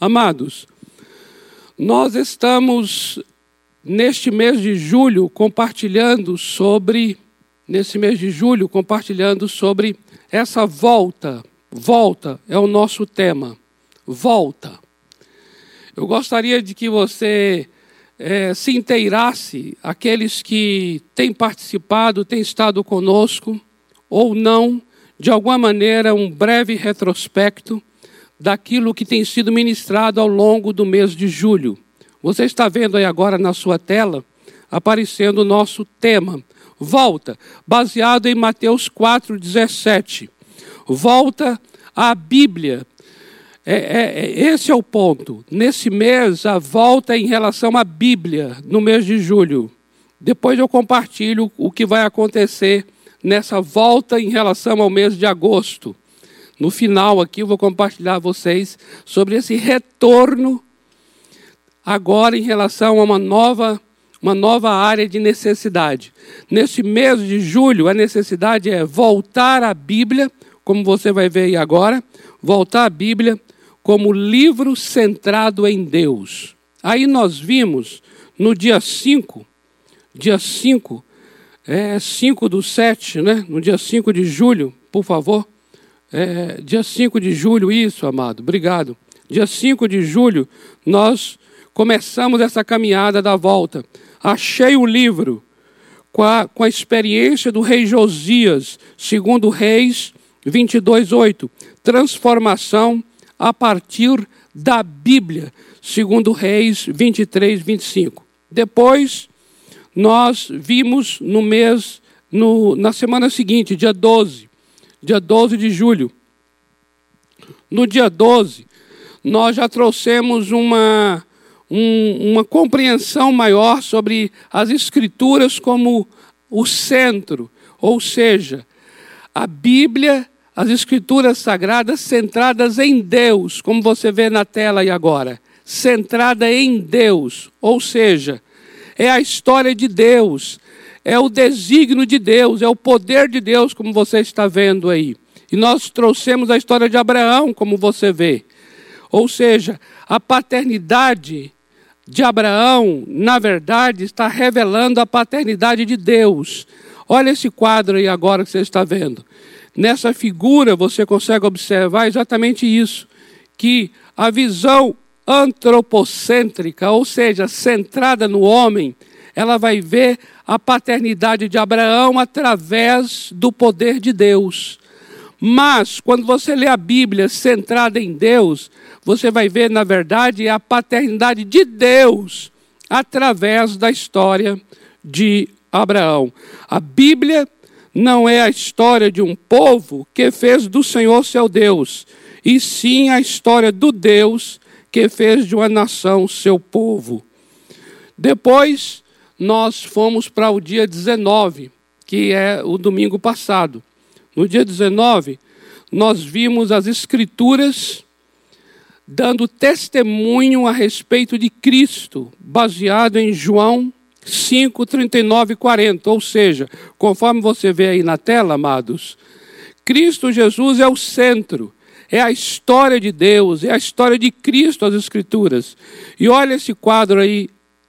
Amados, nós estamos neste mês de julho compartilhando sobre nesse mês de julho compartilhando sobre essa volta. Volta é o nosso tema. Volta. Eu gostaria de que você é, se inteirasse, aqueles que têm participado, têm estado conosco, ou não, de alguma maneira, um breve retrospecto daquilo que tem sido ministrado ao longo do mês de julho. Você está vendo aí agora na sua tela aparecendo o nosso tema. Volta, baseado em Mateus 4,17. Volta à Bíblia. É, é, é, esse é o ponto. Nesse mês, a volta em relação à Bíblia, no mês de julho. Depois eu compartilho o que vai acontecer nessa volta em relação ao mês de agosto. No final aqui eu vou compartilhar vocês sobre esse retorno agora em relação a uma nova uma nova área de necessidade. Neste mês de julho, a necessidade é voltar à Bíblia, como você vai ver aí agora, voltar à Bíblia como livro centrado em Deus. Aí nós vimos no dia 5, dia 5, é 5 do 7, né? No dia 5 de julho, por favor. É, dia 5 de julho, isso, amado, obrigado. Dia 5 de julho, nós começamos essa caminhada da volta. Achei o livro com a, com a experiência do rei Josias, segundo Reis 22:8, transformação a partir da Bíblia, segundo Reis 23, 25. Depois, nós vimos no mês, no, na semana seguinte, dia 12, dia 12 de julho. No dia 12, nós já trouxemos uma, um, uma compreensão maior sobre as Escrituras como o centro, ou seja, a Bíblia, as Escrituras sagradas centradas em Deus, como você vê na tela aí agora, centrada em Deus, ou seja, é a história de Deus, é o desígnio de Deus, é o poder de Deus, como você está vendo aí. E nós trouxemos a história de Abraão, como você vê. Ou seja, a paternidade de Abraão, na verdade, está revelando a paternidade de Deus. Olha esse quadro aí agora que você está vendo. Nessa figura você consegue observar exatamente isso, que a visão antropocêntrica, ou seja, centrada no homem, ela vai ver a paternidade de Abraão através do poder de Deus. Mas, quando você lê a Bíblia centrada em Deus, você vai ver, na verdade, a paternidade de Deus através da história de Abraão. A Bíblia não é a história de um povo que fez do Senhor seu Deus, e sim a história do Deus que fez de uma nação seu povo. Depois, nós fomos para o dia 19, que é o domingo passado. No dia 19, nós vimos as Escrituras dando testemunho a respeito de Cristo, baseado em João 5, 39 e 40. Ou seja, conforme você vê aí na tela, amados, Cristo Jesus é o centro, é a história de Deus, é a história de Cristo, as Escrituras. E olha esse quadro aí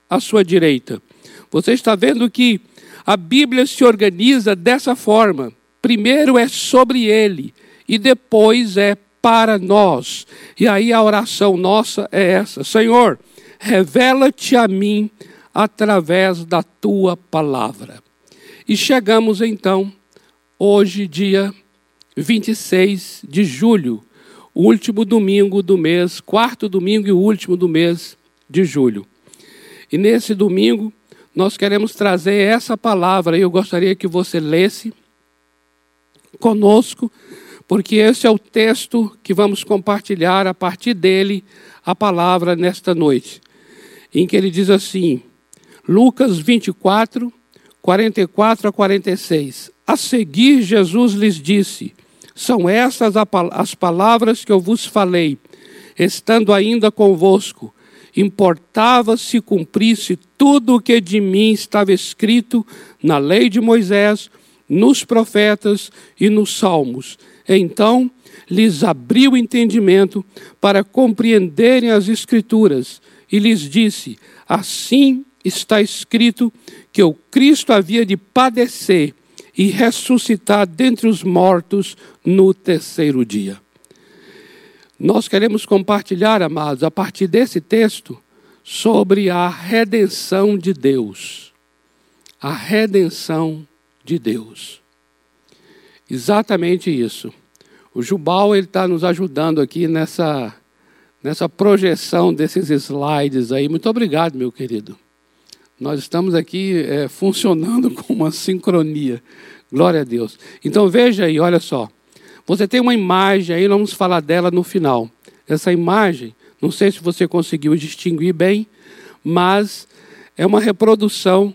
à sua direita. Você está vendo que a Bíblia se organiza dessa forma. Primeiro é sobre ele e depois é para nós. E aí a oração nossa é essa: Senhor, revela-te a mim através da tua palavra. E chegamos então, hoje, dia 26 de julho, último domingo do mês, quarto domingo e o último do mês de julho. E nesse domingo, nós queremos trazer essa palavra e eu gostaria que você lesse conosco, porque esse é o texto que vamos compartilhar a partir dele a palavra nesta noite, em que ele diz assim, Lucas 24, 44 a 46. A seguir, Jesus lhes disse: São estas as palavras que eu vos falei, estando ainda convosco. Importava se cumprisse tudo o que de mim estava escrito na lei de Moisés, nos profetas e nos salmos. Então lhes abriu o entendimento para compreenderem as Escrituras e lhes disse: Assim está escrito que o Cristo havia de padecer e ressuscitar dentre os mortos no terceiro dia. Nós queremos compartilhar, amados, a partir desse texto, sobre a redenção de Deus. A redenção de Deus. Exatamente isso. O Jubal está nos ajudando aqui nessa, nessa projeção desses slides aí. Muito obrigado, meu querido. Nós estamos aqui é, funcionando com uma sincronia. Glória a Deus. Então veja aí, olha só. Você tem uma imagem aí, vamos falar dela no final. Essa imagem, não sei se você conseguiu distinguir bem, mas é uma reprodução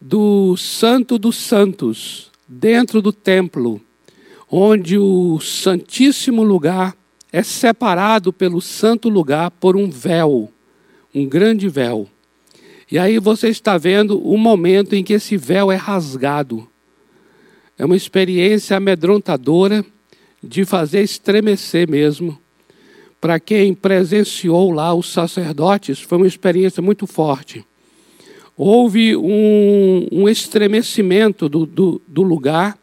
do Santo dos Santos, dentro do templo, onde o Santíssimo Lugar é separado pelo Santo Lugar por um véu, um grande véu. E aí você está vendo o momento em que esse véu é rasgado. É uma experiência amedrontadora de fazer estremecer mesmo. Para quem presenciou lá os sacerdotes, foi uma experiência muito forte. Houve um, um estremecimento do, do, do lugar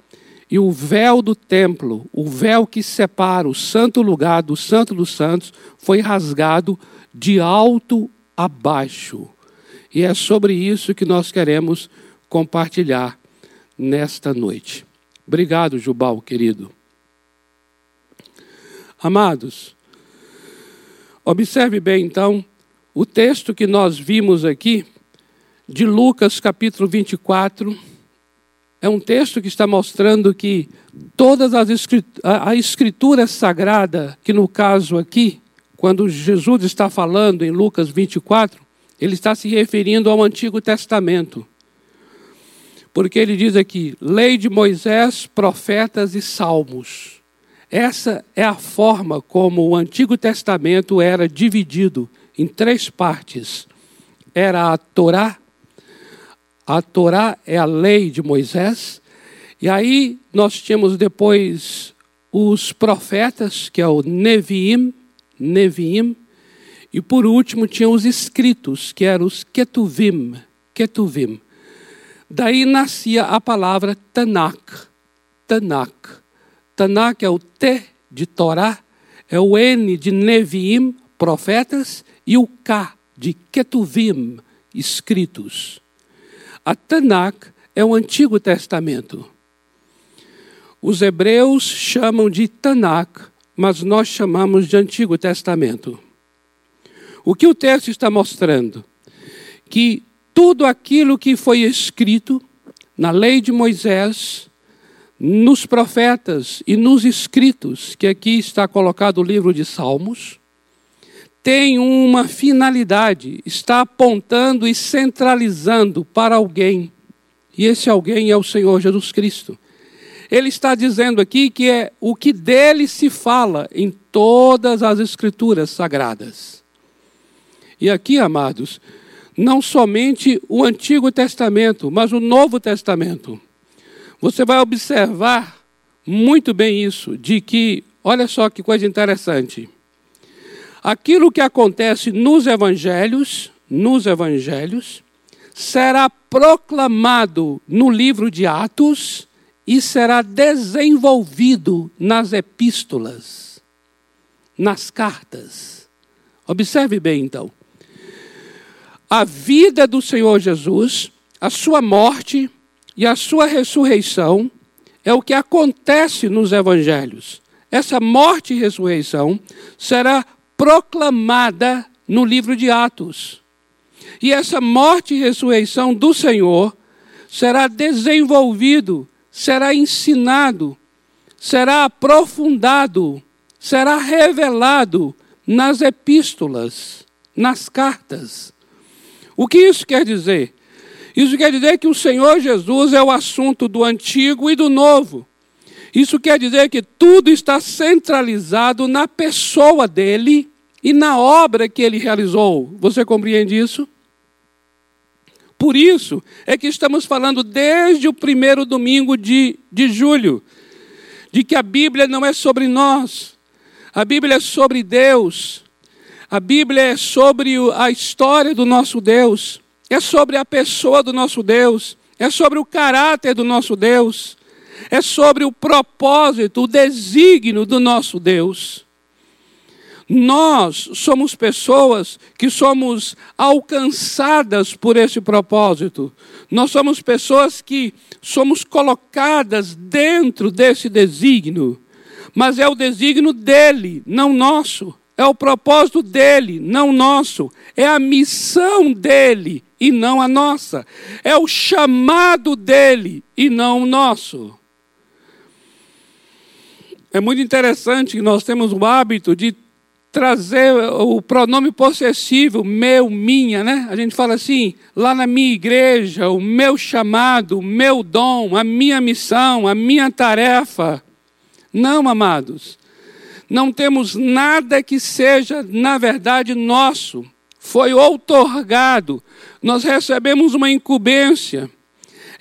e o véu do templo, o véu que separa o santo lugar do santo dos santos, foi rasgado de alto a baixo. E é sobre isso que nós queremos compartilhar nesta noite. Obrigado, Jubal, querido. Amados, observe bem então o texto que nós vimos aqui, de Lucas capítulo 24. É um texto que está mostrando que todas as escrituras, a escritura sagrada, que no caso aqui, quando Jesus está falando em Lucas 24, ele está se referindo ao Antigo Testamento. Porque ele diz aqui: lei de Moisés, profetas e salmos. Essa é a forma como o Antigo Testamento era dividido em três partes. Era a Torá, a Torá é a lei de Moisés, e aí nós tínhamos depois os profetas, que é o Neviim, Neviim, e por último tinha os escritos, que eram os Ketuvim, Ketuvim. Daí nascia a palavra Tanakh, Tanakh. Tanakh é o T de Torá, é o N de Neviim, profetas, e o K de Ketuvim, escritos. A Tanakh é o Antigo Testamento. Os hebreus chamam de Tanakh, mas nós chamamos de Antigo Testamento. O que o texto está mostrando? Que tudo aquilo que foi escrito na lei de Moisés, nos profetas e nos escritos, que aqui está colocado o livro de Salmos, tem uma finalidade, está apontando e centralizando para alguém. E esse alguém é o Senhor Jesus Cristo. Ele está dizendo aqui que é o que dele se fala em todas as escrituras sagradas. E aqui, amados, não somente o Antigo Testamento, mas o Novo Testamento. Você vai observar muito bem isso, de que, olha só que coisa interessante. Aquilo que acontece nos evangelhos, nos evangelhos, será proclamado no livro de Atos e será desenvolvido nas epístolas, nas cartas. Observe bem então a vida do Senhor Jesus, a sua morte e a sua ressurreição é o que acontece nos evangelhos. Essa morte e ressurreição será proclamada no livro de Atos. E essa morte e ressurreição do Senhor será desenvolvido, será ensinado, será aprofundado, será revelado nas epístolas, nas cartas. O que isso quer dizer? Isso quer dizer que o Senhor Jesus é o assunto do antigo e do novo. Isso quer dizer que tudo está centralizado na pessoa dele e na obra que ele realizou. Você compreende isso? Por isso é que estamos falando desde o primeiro domingo de, de julho de que a Bíblia não é sobre nós, a Bíblia é sobre Deus, a Bíblia é sobre a história do nosso Deus, é sobre a pessoa do nosso Deus, é sobre o caráter do nosso Deus, é sobre o propósito, o desígnio do nosso Deus. Nós somos pessoas que somos alcançadas por esse propósito. Nós somos pessoas que somos colocadas dentro desse desígnio. Mas é o desígnio dele, não nosso. É o propósito dele, não nosso. É a missão dele e não a nossa. É o chamado dele e não o nosso. É muito interessante que nós temos o hábito de trazer o pronome possessivo, meu, minha, né? A gente fala assim, lá na minha igreja, o meu chamado, o meu dom, a minha missão, a minha tarefa. Não, amados. Não temos nada que seja, na verdade, nosso. Foi outorgado. Nós recebemos uma incumbência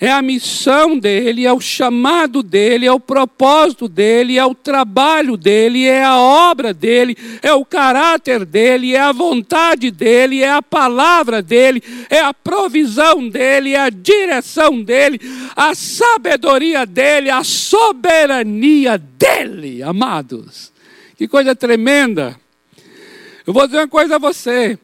é a missão dele, é o chamado dele, é o propósito dele, é o trabalho dele, é a obra dele, é o caráter dele, é a vontade dele, é a palavra dele, é a provisão dele, é a direção dele, a sabedoria dele, a soberania dele, amados. Que coisa tremenda. Eu vou dizer uma coisa a você.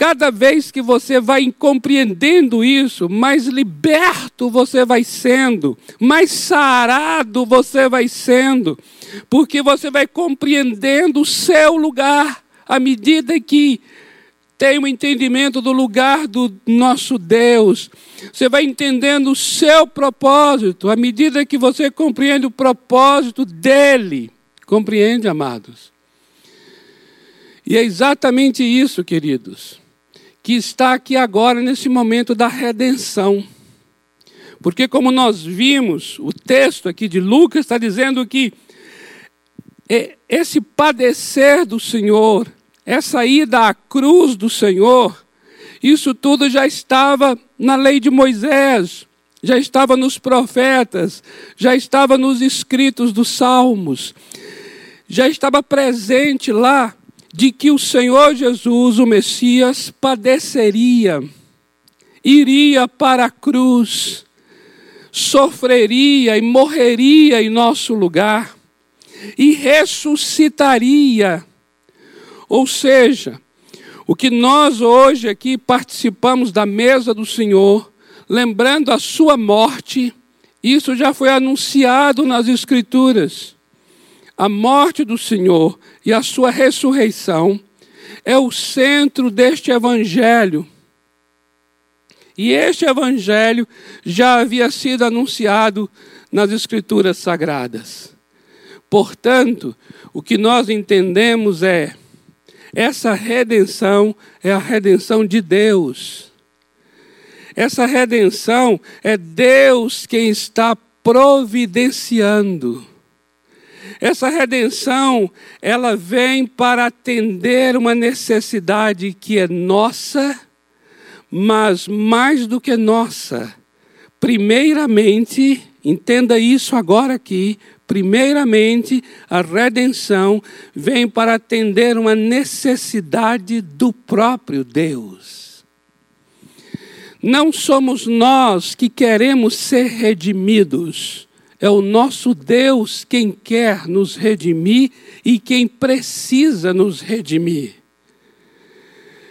Cada vez que você vai compreendendo isso, mais liberto você vai sendo, mais sarado você vai sendo, porque você vai compreendendo o seu lugar à medida que tem o um entendimento do lugar do nosso Deus. Você vai entendendo o seu propósito à medida que você compreende o propósito dele. Compreende, amados? E é exatamente isso, queridos que está aqui agora nesse momento da redenção. Porque, como nós vimos, o texto aqui de Lucas está dizendo que esse padecer do Senhor, essa ida à cruz do Senhor, isso tudo já estava na lei de Moisés, já estava nos profetas, já estava nos escritos dos salmos, já estava presente lá de que o Senhor Jesus, o Messias, padeceria, iria para a cruz, sofreria e morreria em nosso lugar e ressuscitaria. Ou seja, o que nós hoje aqui participamos da mesa do Senhor, lembrando a sua morte, isso já foi anunciado nas Escrituras a morte do Senhor e a sua ressurreição é o centro deste evangelho. E este evangelho já havia sido anunciado nas Escrituras Sagradas. Portanto, o que nós entendemos é: essa redenção é a redenção de Deus. Essa redenção é Deus quem está providenciando. Essa redenção, ela vem para atender uma necessidade que é nossa, mas mais do que nossa. Primeiramente, entenda isso agora aqui, primeiramente, a redenção vem para atender uma necessidade do próprio Deus. Não somos nós que queremos ser redimidos é o nosso Deus quem quer nos redimir e quem precisa nos redimir.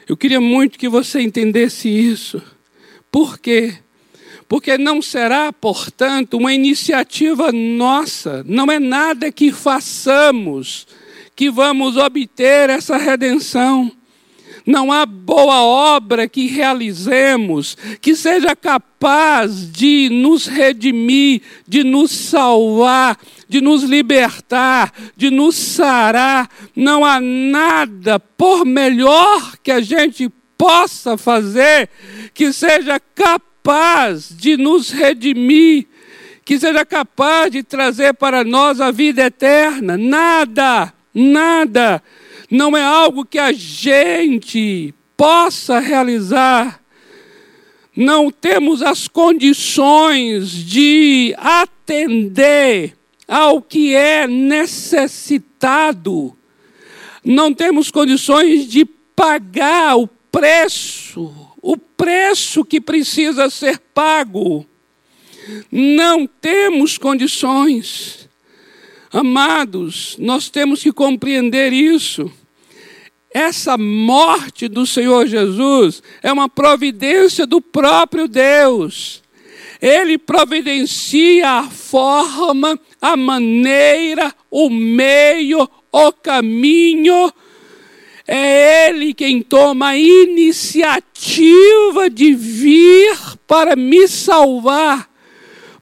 Eu queria muito que você entendesse isso. Por quê? Porque não será, portanto, uma iniciativa nossa, não é nada que façamos que vamos obter essa redenção. Não há boa obra que realizemos que seja capaz de nos redimir, de nos salvar, de nos libertar, de nos sarar. Não há nada por melhor que a gente possa fazer que seja capaz de nos redimir, que seja capaz de trazer para nós a vida eterna. Nada, nada não é algo que a gente possa realizar. Não temos as condições de atender ao que é necessitado. Não temos condições de pagar o preço, o preço que precisa ser pago. Não temos condições. Amados, nós temos que compreender isso. Essa morte do Senhor Jesus é uma providência do próprio Deus. Ele providencia a forma, a maneira, o meio, o caminho. É Ele quem toma a iniciativa de vir para me salvar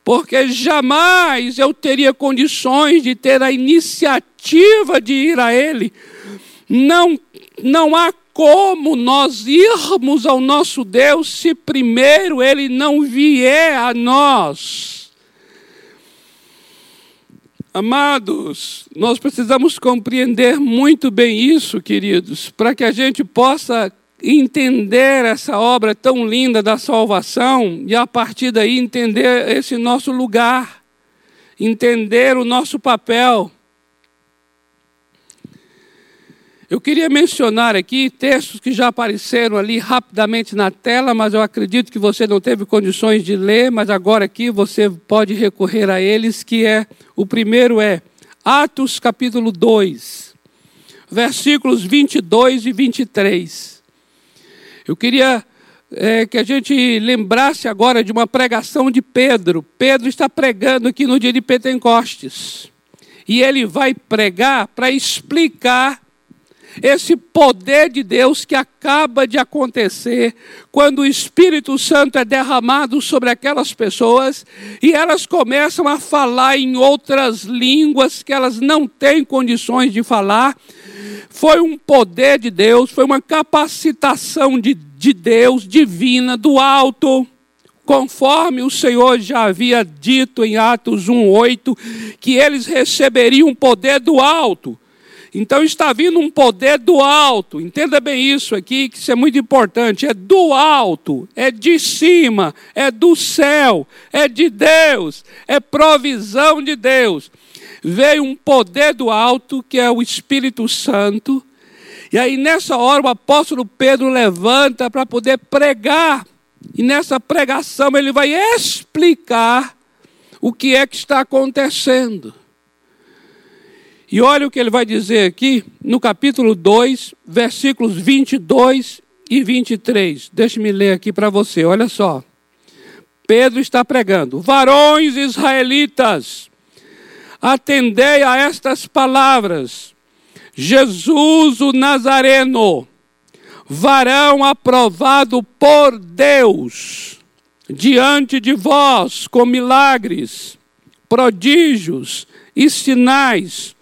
porque jamais eu teria condições de ter a iniciativa de ir a Ele. Não, não há como nós irmos ao nosso Deus se primeiro Ele não vier a nós. Amados, nós precisamos compreender muito bem isso, queridos, para que a gente possa entender essa obra tão linda da salvação e a partir daí entender esse nosso lugar, entender o nosso papel. Eu queria mencionar aqui textos que já apareceram ali rapidamente na tela, mas eu acredito que você não teve condições de ler, mas agora aqui você pode recorrer a eles, que é o primeiro é Atos capítulo 2, versículos 22 e 23. Eu queria é, que a gente lembrasse agora de uma pregação de Pedro. Pedro está pregando aqui no dia de Pentecostes. E ele vai pregar para explicar esse poder de Deus que acaba de acontecer quando o Espírito Santo é derramado sobre aquelas pessoas e elas começam a falar em outras línguas que elas não têm condições de falar foi um poder de Deus, foi uma capacitação de, de Deus, divina, do alto. Conforme o Senhor já havia dito em Atos 1,8, que eles receberiam poder do alto. Então está vindo um poder do alto. Entenda bem isso aqui, que isso é muito importante. É do alto, é de cima, é do céu, é de Deus, é provisão de Deus veio um poder do alto, que é o Espírito Santo. E aí, nessa hora, o apóstolo Pedro levanta para poder pregar. E nessa pregação, ele vai explicar o que é que está acontecendo. E olha o que ele vai dizer aqui no capítulo 2, versículos 22 e 23. Deixe-me ler aqui para você, olha só. Pedro está pregando: Varões israelitas, Atendei a estas palavras. Jesus o Nazareno, varão aprovado por Deus, diante de vós com milagres, prodígios e sinais,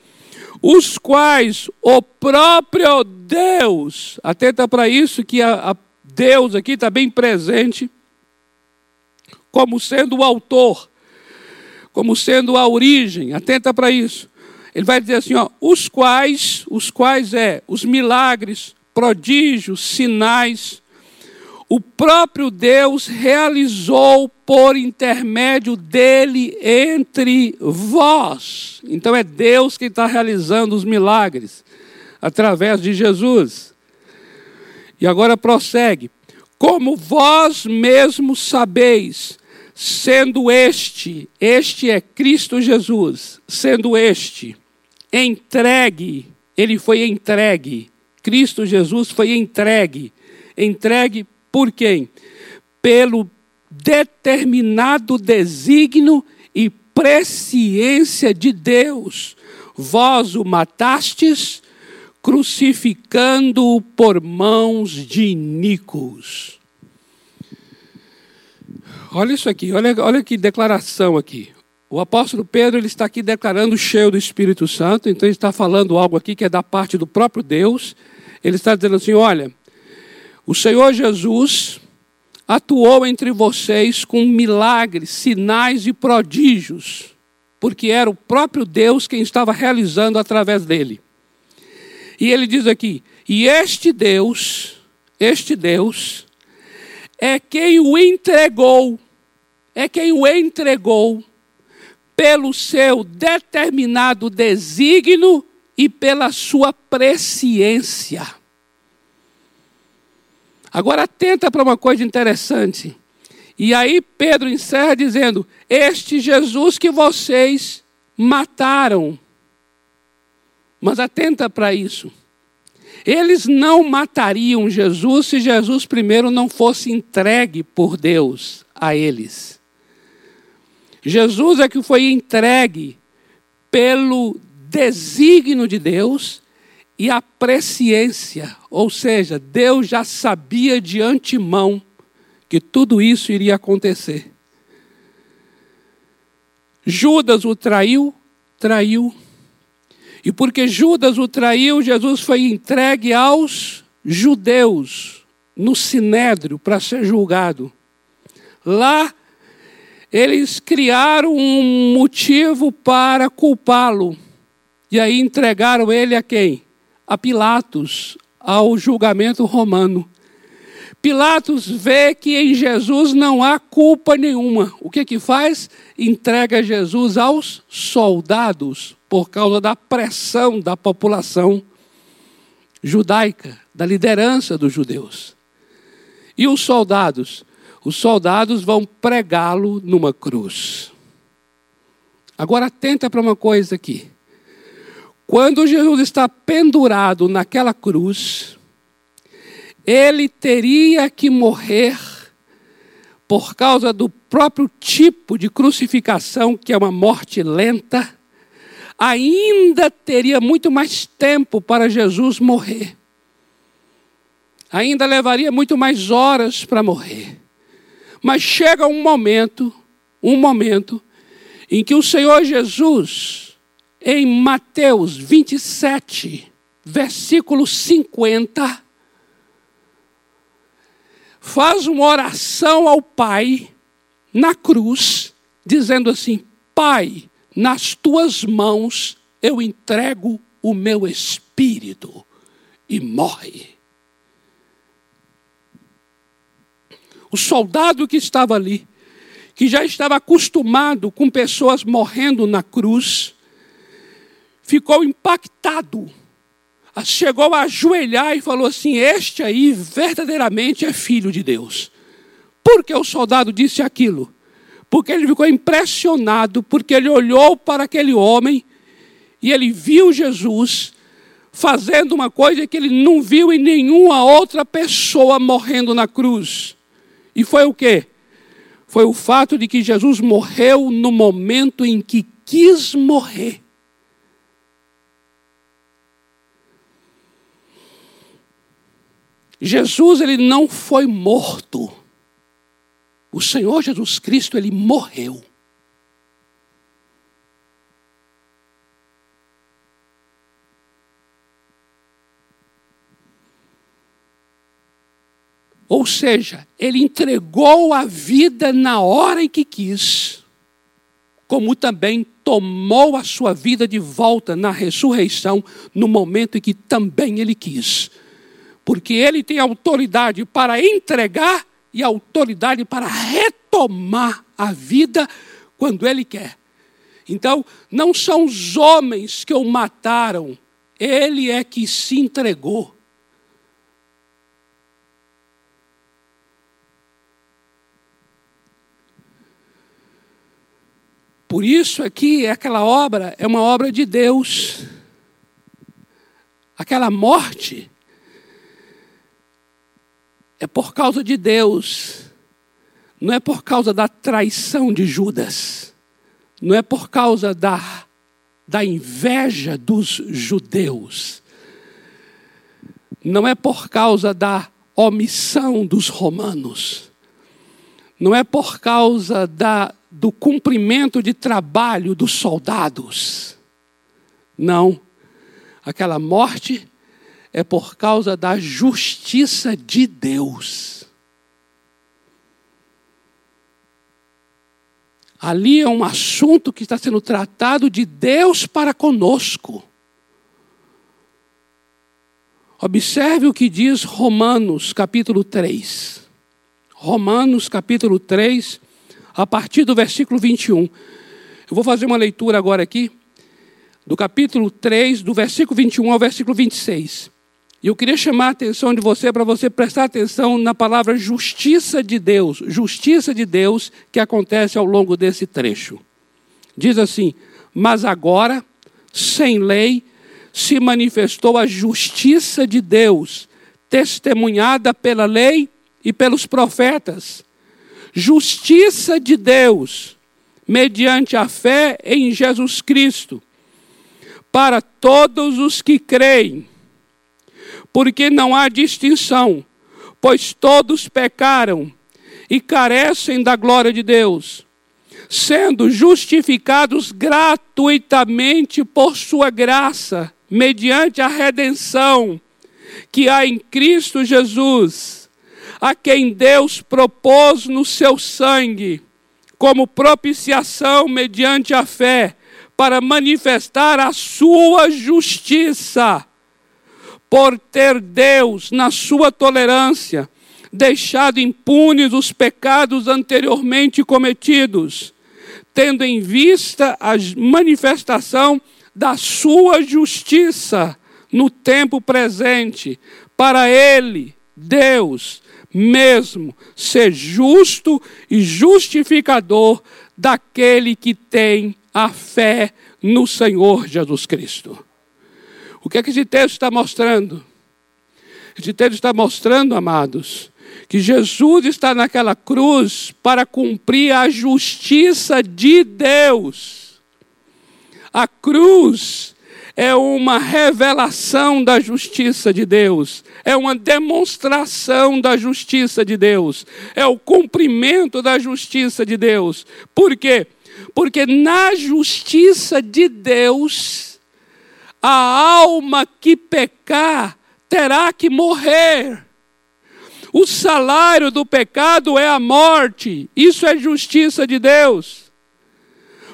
os quais o próprio Deus, atenta para isso que a, a Deus aqui está bem presente, como sendo o autor como sendo a origem, atenta para isso. Ele vai dizer assim, ó, os quais, os quais é os milagres, prodígios, sinais, o próprio Deus realizou por intermédio dele entre vós. Então é Deus que está realizando os milagres através de Jesus. E agora prossegue. Como vós mesmos sabeis, sendo este, este é Cristo Jesus, sendo este entregue, ele foi entregue. Cristo Jesus foi entregue. Entregue por quem? Pelo determinado desígnio e presciência de Deus. Vós o matastes, crucificando-o por mãos de iníquos. Olha isso aqui, olha, olha que declaração aqui. O apóstolo Pedro ele está aqui declarando cheio do Espírito Santo, então ele está falando algo aqui que é da parte do próprio Deus. Ele está dizendo assim: olha, o Senhor Jesus atuou entre vocês com milagres, sinais e prodígios, porque era o próprio Deus quem estava realizando através dele. E ele diz aqui: e este Deus, este Deus, é quem o entregou é quem o entregou pelo seu determinado desígnio e pela sua presciência. Agora atenta para uma coisa interessante. E aí Pedro encerra dizendo: Este Jesus que vocês mataram. Mas atenta para isso. Eles não matariam Jesus se Jesus primeiro não fosse entregue por Deus a eles. Jesus é que foi entregue pelo desígnio de Deus e a presciência, ou seja, Deus já sabia de antemão que tudo isso iria acontecer. Judas o traiu, traiu. E porque Judas o traiu, Jesus foi entregue aos judeus no sinédrio para ser julgado. Lá eles criaram um motivo para culpá-lo. E aí entregaram ele a quem? A Pilatos, ao julgamento romano. Pilatos vê que em Jesus não há culpa nenhuma. O que que faz? Entrega Jesus aos soldados por causa da pressão da população judaica, da liderança dos judeus. E os soldados? Os soldados vão pregá-lo numa cruz. Agora atenta para uma coisa aqui. Quando Jesus está pendurado naquela cruz, ele teria que morrer por causa do próprio tipo de crucificação, que é uma morte lenta, ainda teria muito mais tempo para Jesus morrer. Ainda levaria muito mais horas para morrer. Mas chega um momento, um momento, em que o Senhor Jesus, em Mateus 27, versículo 50, faz uma oração ao Pai na cruz, dizendo assim: Pai, nas tuas mãos eu entrego o meu espírito, e morre. O soldado que estava ali, que já estava acostumado com pessoas morrendo na cruz, ficou impactado chegou a ajoelhar e falou assim: Este aí verdadeiramente é filho de Deus. Por que o soldado disse aquilo? Porque ele ficou impressionado, porque ele olhou para aquele homem e ele viu Jesus fazendo uma coisa que ele não viu em nenhuma outra pessoa morrendo na cruz. E foi o quê? Foi o fato de que Jesus morreu no momento em que quis morrer. Jesus ele não foi morto. O Senhor Jesus Cristo ele morreu. Ou seja, ele entregou a vida na hora em que quis, como também tomou a sua vida de volta na ressurreição, no momento em que também ele quis porque ele tem autoridade para entregar e autoridade para retomar a vida quando ele quer. Então, não são os homens que o mataram, ele é que se entregou. Por isso aqui aquela obra é uma obra de Deus. Aquela morte é por causa de Deus, não é por causa da traição de Judas, não é por causa da, da inveja dos judeus, não é por causa da omissão dos romanos, não é por causa da, do cumprimento de trabalho dos soldados. Não, aquela morte é por causa da justiça de Deus. Ali é um assunto que está sendo tratado de Deus para conosco. Observe o que diz Romanos capítulo 3. Romanos capítulo 3, a partir do versículo 21. Eu vou fazer uma leitura agora aqui, do capítulo 3, do versículo 21 ao versículo 26. E eu queria chamar a atenção de você para você prestar atenção na palavra justiça de Deus, justiça de Deus que acontece ao longo desse trecho. Diz assim: Mas agora, sem lei, se manifestou a justiça de Deus, testemunhada pela lei e pelos profetas. Justiça de Deus, mediante a fé em Jesus Cristo, para todos os que creem, porque não há distinção, pois todos pecaram e carecem da glória de Deus, sendo justificados gratuitamente por Sua graça mediante a redenção que há em Cristo Jesus, a quem Deus propôs no seu sangue, como propiciação mediante a fé, para manifestar a sua justiça, por ter Deus, na sua tolerância, deixado impunes os pecados anteriormente cometidos, tendo em vista a manifestação da sua justiça no tempo presente, para Ele, Deus, mesmo ser justo e justificador daquele que tem a fé no Senhor Jesus Cristo. O que é que esse texto está mostrando? Esse texto está mostrando, amados, que Jesus está naquela cruz para cumprir a justiça de Deus. A cruz é uma revelação da justiça de Deus, é uma demonstração da justiça de Deus, é o cumprimento da justiça de Deus. Por quê? Porque na justiça de Deus, a alma que pecar terá que morrer. O salário do pecado é a morte, isso é justiça de Deus.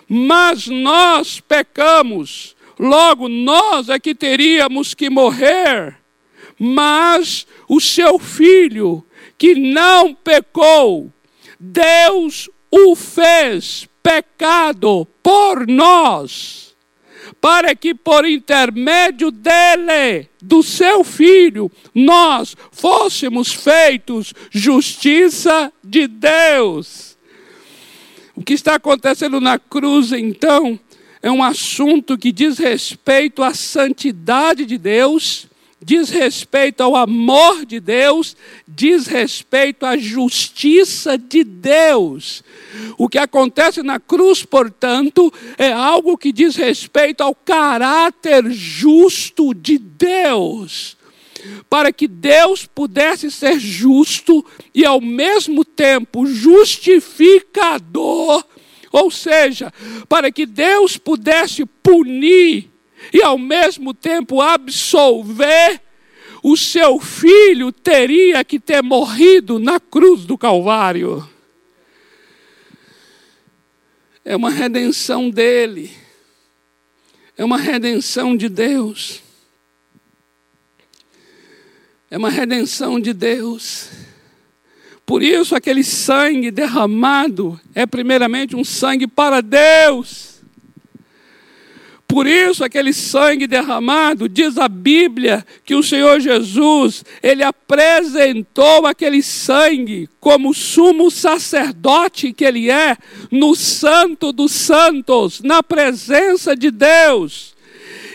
Mas nós pecamos, logo nós é que teríamos que morrer. Mas o seu filho, que não pecou, Deus o fez pecado por nós, para que por intermédio dele, do seu filho, nós fôssemos feitos justiça de Deus. O que está acontecendo na cruz, então, é um assunto que diz respeito à santidade de Deus, diz respeito ao amor de Deus, diz respeito à justiça de Deus. O que acontece na cruz, portanto, é algo que diz respeito ao caráter justo de Deus para que Deus pudesse ser justo e ao mesmo tempo justificador, ou seja, para que Deus pudesse punir e ao mesmo tempo absolver, o seu filho teria que ter morrido na cruz do Calvário. É uma redenção dele, é uma redenção de Deus é uma redenção de Deus. Por isso, aquele sangue derramado é primeiramente um sangue para Deus. Por isso, aquele sangue derramado, diz a Bíblia que o Senhor Jesus, ele apresentou aquele sangue como sumo sacerdote que ele é, no Santo dos Santos, na presença de Deus.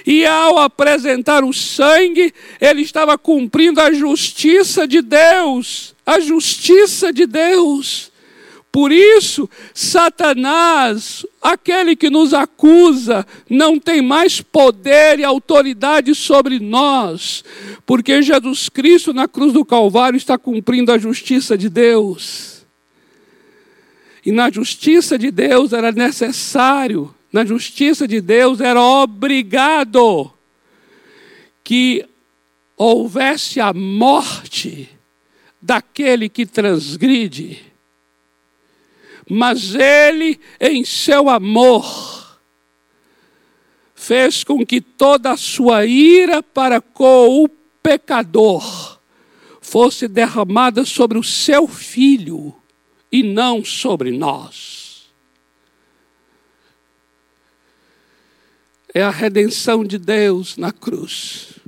E ao apresentar o sangue, ele estava cumprindo a justiça de Deus. A justiça de Deus. Por isso, Satanás, aquele que nos acusa, não tem mais poder e autoridade sobre nós, porque Jesus Cristo na cruz do Calvário está cumprindo a justiça de Deus. E na justiça de Deus era necessário na justiça de Deus, era obrigado que houvesse a morte daquele que transgride. Mas ele, em seu amor, fez com que toda a sua ira para com o pecador fosse derramada sobre o seu filho e não sobre nós. é a redenção de Deus na cruz.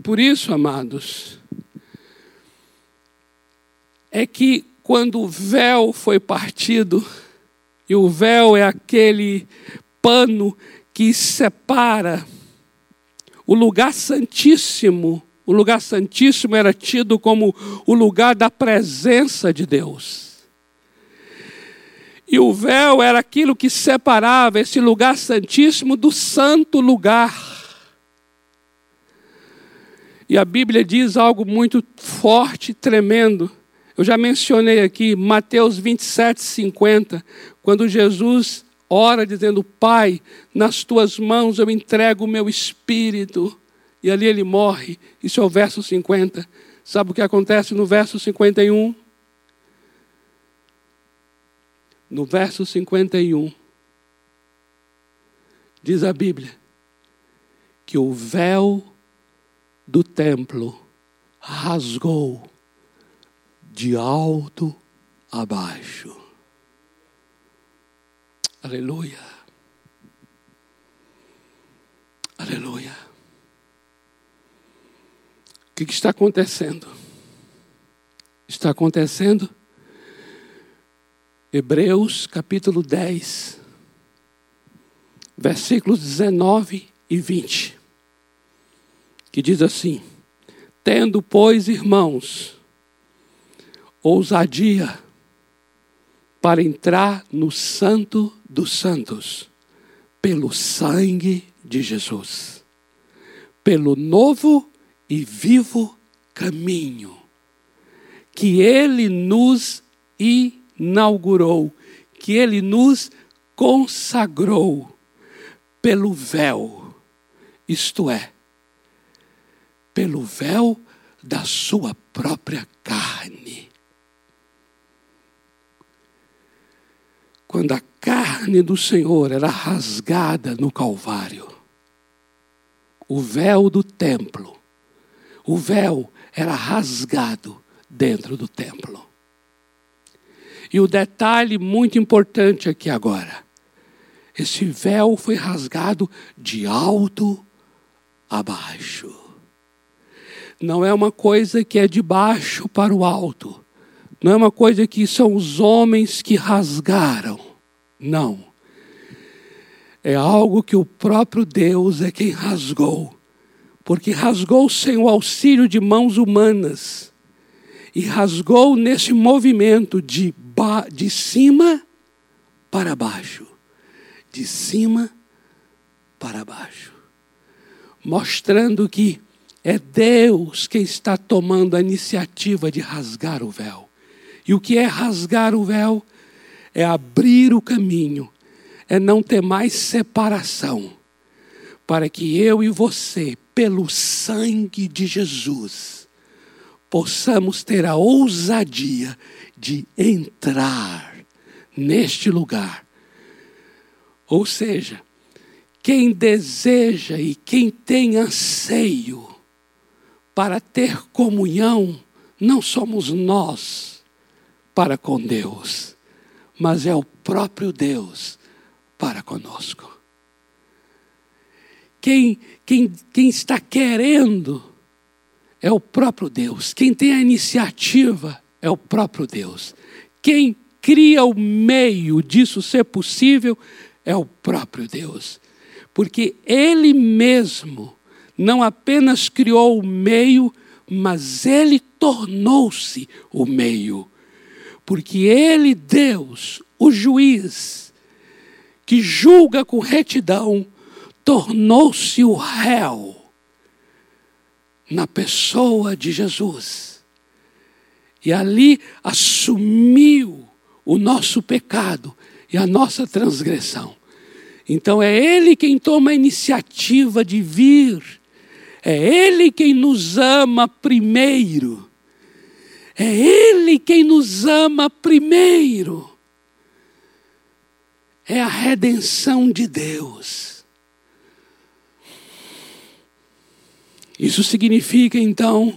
Por isso, amados, é que quando o véu foi partido, e o véu é aquele pano que separa o lugar santíssimo. O lugar santíssimo era tido como o lugar da presença de Deus. E o véu era aquilo que separava esse lugar santíssimo do santo lugar. E a Bíblia diz algo muito forte, tremendo. Eu já mencionei aqui Mateus 27, 50, quando Jesus ora dizendo: Pai, nas tuas mãos eu entrego o meu espírito. E ali ele morre. Isso é o verso 50. Sabe o que acontece no verso 51? No verso 51, diz a Bíblia que o véu do templo rasgou de alto a baixo. Aleluia. Aleluia. O que, está acontecendo? Está acontecendo Hebreus capítulo 10, versículos 19 e 20, que diz assim: Tendo, pois, irmãos, ousadia para entrar no Santo dos Santos, pelo sangue de Jesus, pelo novo e vivo caminho que Ele nos inaugurou que ele nos consagrou pelo véu, isto é, pelo véu da sua própria carne. Quando a carne do Senhor era rasgada no Calvário, o véu do templo, o véu era rasgado dentro do templo. E o detalhe muito importante aqui agora: esse véu foi rasgado de alto a baixo. Não é uma coisa que é de baixo para o alto. Não é uma coisa que são os homens que rasgaram. Não. É algo que o próprio Deus é quem rasgou. Porque rasgou sem o auxílio de mãos humanas. E rasgou nesse movimento de de cima para baixo. De cima para baixo. Mostrando que é Deus quem está tomando a iniciativa de rasgar o véu. E o que é rasgar o véu? É abrir o caminho, é não ter mais separação, para que eu e você, pelo sangue de Jesus, possamos ter a ousadia de entrar neste lugar. Ou seja, quem deseja e quem tem anseio para ter comunhão, não somos nós para com Deus, mas é o próprio Deus para conosco. Quem, quem, quem está querendo é o próprio Deus. Quem tem a iniciativa é o próprio Deus. Quem cria o meio disso ser possível é o próprio Deus. Porque Ele mesmo não apenas criou o meio, mas Ele tornou-se o meio. Porque Ele, Deus, o juiz, que julga com retidão, tornou-se o réu na pessoa de Jesus. E ali assumiu o nosso pecado e a nossa transgressão. Então é Ele quem toma a iniciativa de vir, é Ele quem nos ama primeiro, é Ele quem nos ama primeiro. É a redenção de Deus. Isso significa então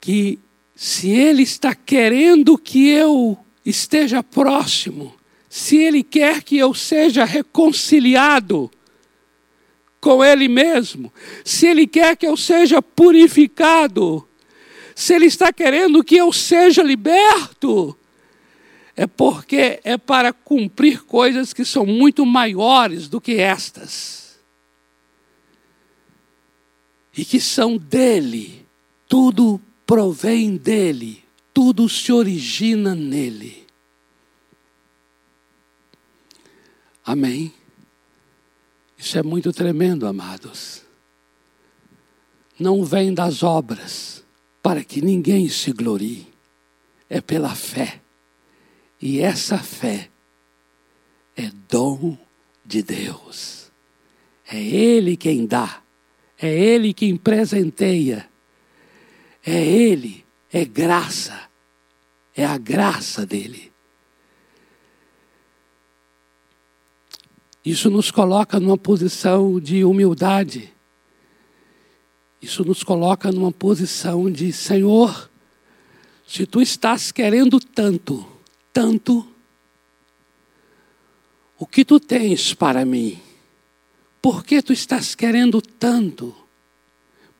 que se Ele está querendo que eu esteja próximo, se Ele quer que eu seja reconciliado com Ele mesmo, se Ele quer que eu seja purificado, se Ele está querendo que eu seja liberto, é porque é para cumprir coisas que são muito maiores do que estas. E que são dele, tudo provém dele, tudo se origina nele. Amém? Isso é muito tremendo, amados. Não vem das obras, para que ninguém se glorie, é pela fé. E essa fé é dom de Deus. É Ele quem dá, é Ele quem presenteia, é Ele, é graça, é a graça dele. Isso nos coloca numa posição de humildade. Isso nos coloca numa posição de Senhor, se tu estás querendo tanto, tanto, o que tu tens para mim? Por que tu estás querendo tanto?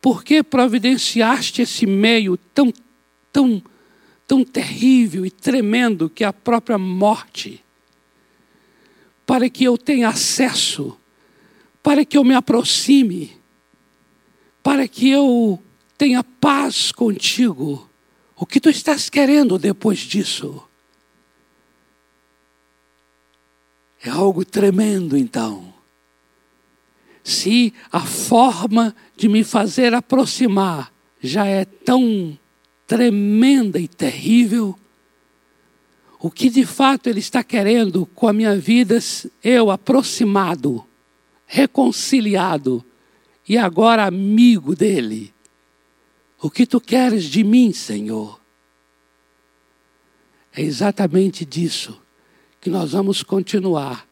Por que providenciaste esse meio tão, tão, tão terrível e tremendo que é a própria morte? Para que eu tenha acesso, para que eu me aproxime, para que eu tenha paz contigo. O que tu estás querendo depois disso? É algo tremendo, então. Se a forma de me fazer aproximar já é tão tremenda e terrível, o que de fato Ele está querendo com a minha vida, eu aproximado, reconciliado e agora amigo dEle? O que tu queres de mim, Senhor? É exatamente disso que nós vamos continuar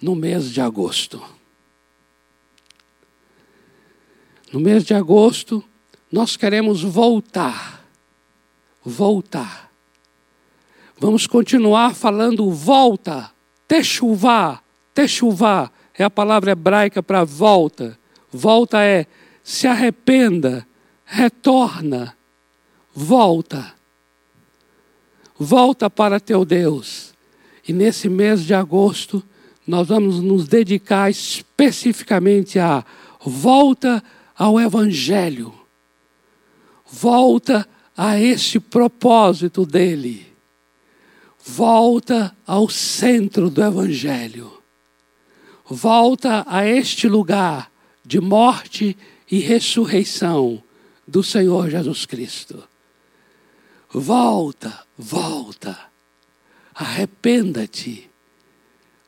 no mês de agosto. No mês de agosto, nós queremos voltar. Voltar. Vamos continuar falando volta, techuvá, techuvá é a palavra hebraica para volta. Volta é se arrependa, retorna, volta. Volta para teu Deus. E nesse mês de agosto, nós vamos nos dedicar especificamente à volta ao Evangelho, volta a este propósito dele, volta ao centro do Evangelho, volta a este lugar de morte e ressurreição do Senhor Jesus Cristo. Volta, volta arrependa-te,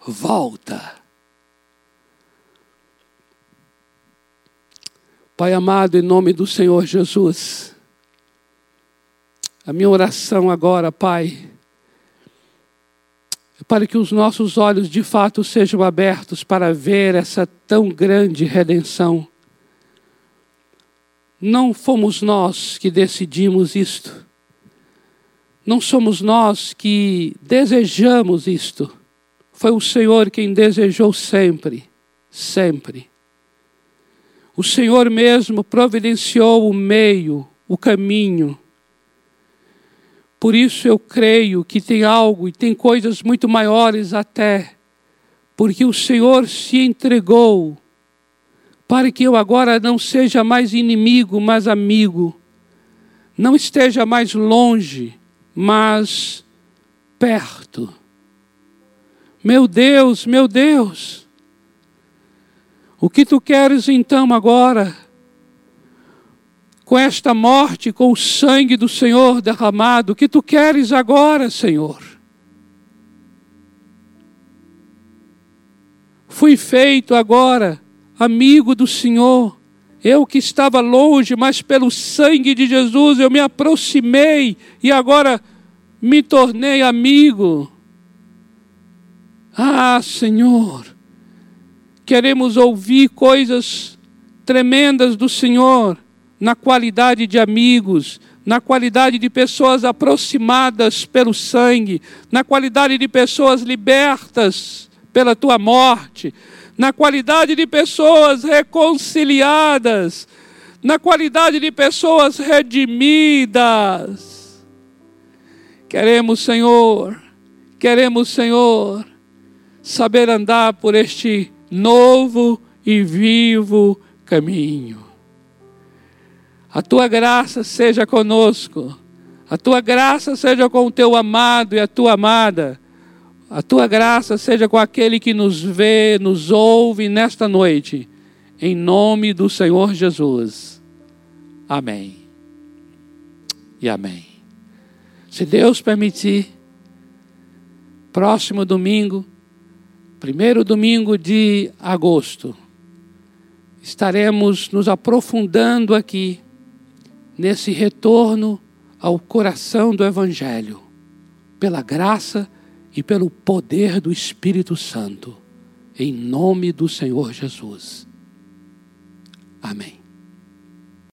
volta. Pai amado, em nome do Senhor Jesus, a minha oração agora, Pai, para que os nossos olhos de fato sejam abertos para ver essa tão grande redenção. Não fomos nós que decidimos isto. Não somos nós que desejamos isto. Foi o Senhor quem desejou sempre, sempre. O Senhor mesmo providenciou o meio, o caminho. Por isso eu creio que tem algo e tem coisas muito maiores até, porque o Senhor se entregou para que eu agora não seja mais inimigo, mas amigo, não esteja mais longe mas perto. Meu Deus, meu Deus, o que tu queres então agora? Com esta morte, com o sangue do Senhor derramado, que tu queres agora, Senhor? Fui feito agora amigo do Senhor eu que estava longe, mas pelo sangue de Jesus eu me aproximei e agora me tornei amigo. Ah, Senhor, queremos ouvir coisas tremendas do Senhor na qualidade de amigos, na qualidade de pessoas aproximadas pelo sangue, na qualidade de pessoas libertas pela tua morte, na qualidade de pessoas reconciliadas, na qualidade de pessoas redimidas. Queremos, Senhor, queremos, Senhor, saber andar por este novo e vivo caminho. A tua graça seja conosco, a tua graça seja com o teu amado e a tua amada, a tua graça seja com aquele que nos vê, nos ouve nesta noite, em nome do Senhor Jesus. Amém. E amém. Se Deus permitir, próximo domingo, primeiro domingo de agosto, estaremos nos aprofundando aqui nesse retorno ao coração do Evangelho, pela graça e pelo poder do Espírito Santo, em nome do Senhor Jesus. Amém.